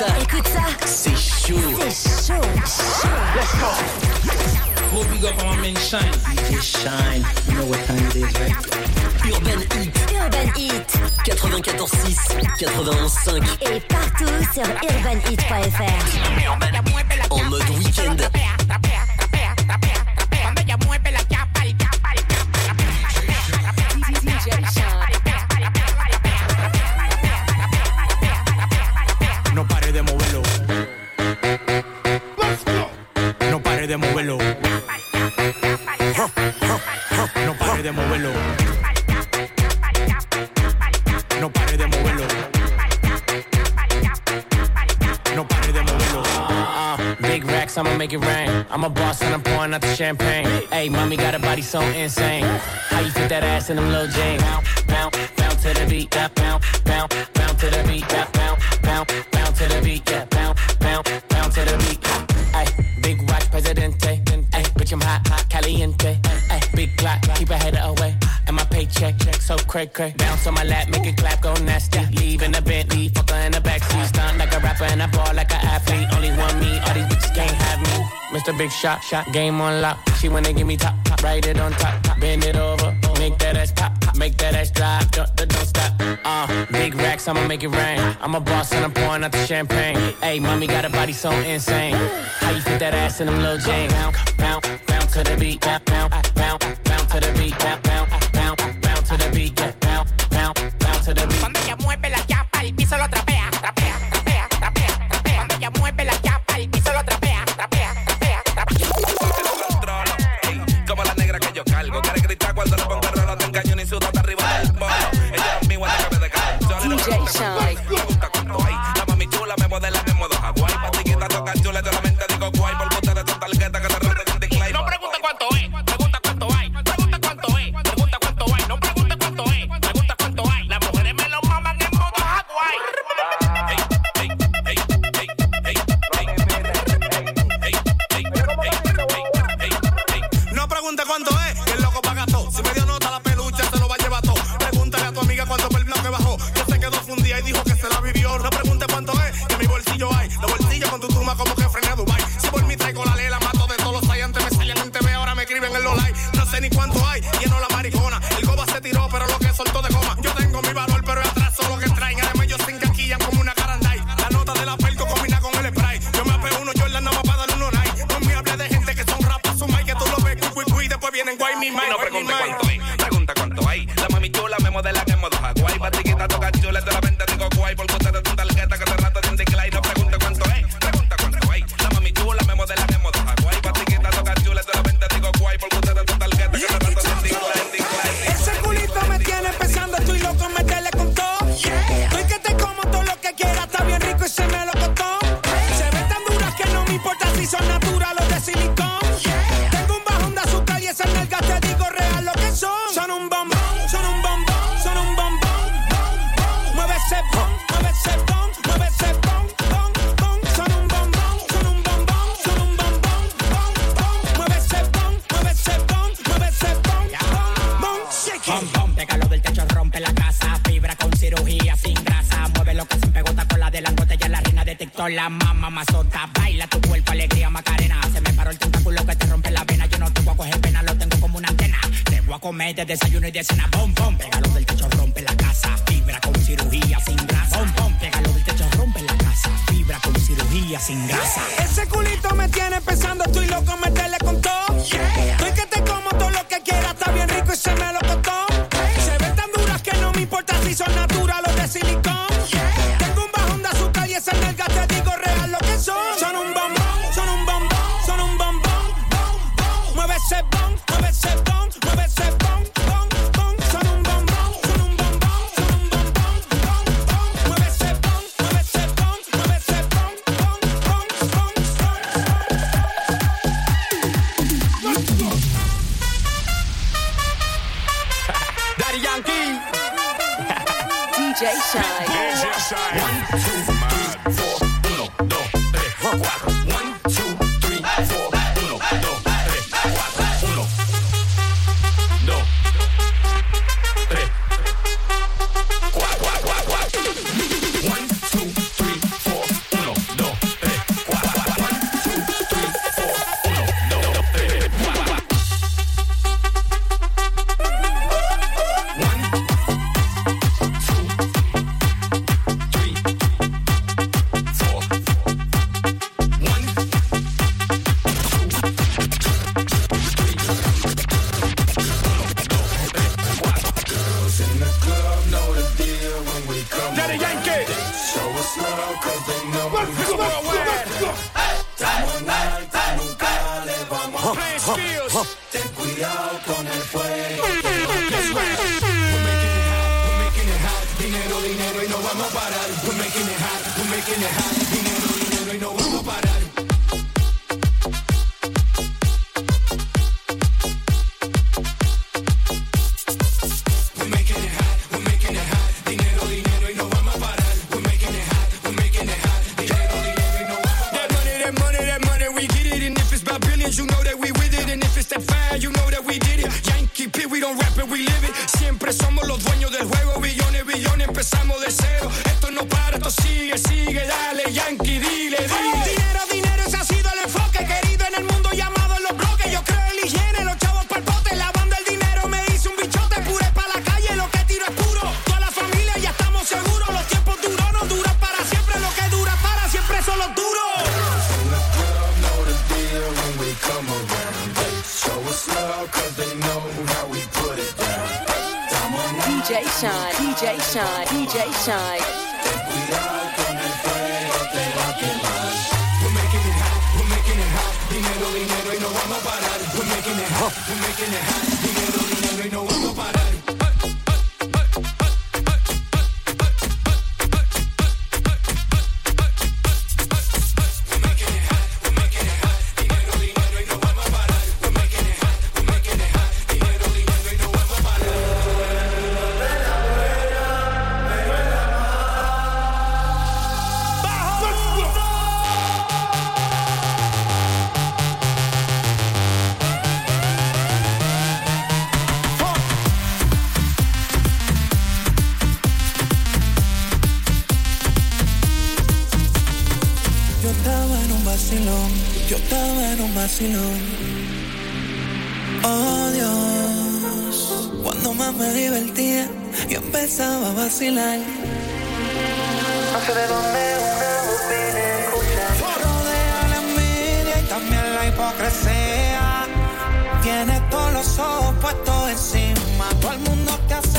Écoute ça. C'est chaud. C'est chaud. Let's go. Gros big Shine? DJ Shine. You know what time it is, right? Urban Heat. Urban Heat. 94.6, 91.5. Et partout sur urbanheat.fr. En mode week-end. de moverlo. No pare de moverlo. No pare de moverlo. No pare de moverlo. Uh, uh, big racks, I'ma make it rain. I'm a boss and I'm pouring out the champagne. Hey, mommy got a body so insane. How you fit that ass in them little jeans? Bounce, bounce, bounce to the beat, bounce, bounce, bounce to the beat, bounce, bounce, bounce to the beat, yeah. so cray cray. Bounce on my lap, make it clap, go nasty. Leave in a Bentley, fuck her in the backseat. Stunt like a rapper and a ball like an athlete. Only one me, all these bitches can't have me. Mr. Big Shot, shot game on lock. She wanna give me top, top, ride it on top, top. Bend it over, make that ass pop, pop. make that ass drop, don't, don't stop. Uh, big racks, I'ma make it rain. I'm a boss and I'm pouring out the champagne. Hey, mommy got a body so insane. How you fit that ass in them little jeans? Bounce, bounce, bounce to the beat, bounce, bounce, bounce, bounce to the beat, bounce, bounce Bom, bom, pégalo del techo, rompe la casa. Fibra con cirugía sin grasa. Mueve lo que se pegota con la de. Ya la reina de TikTok, la mamá mazota. Baila tu cuerpo, alegría, macarena. Se me paró el tentáculo que te rompe la vena. Yo no te voy a coger pena, lo tengo como una antena. Te voy a comer de desayuno y de cena. Bom, bom, pégalo del techo, rompe la casa. side. One, two, cause they Shynn, DJ Shynn, DJ Shynn. We're making it hot, we're making it hot. Dinero, dinero no. We're making it hot, we're making it hot. Dinero, dinero y no vamos a parar. vacilón. Oh Dios, cuando más me divertía, yo empezaba a vacilar. No sé de dónde una voz viene escuchar. Rodea la envidia y también la hipocresía. Tienes todos los ojos puestos encima. Todo el mundo te hace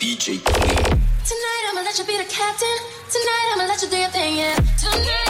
DJ Tonight I'ma let you be the captain. Tonight I'ma let you do your thing, yeah. Tonight.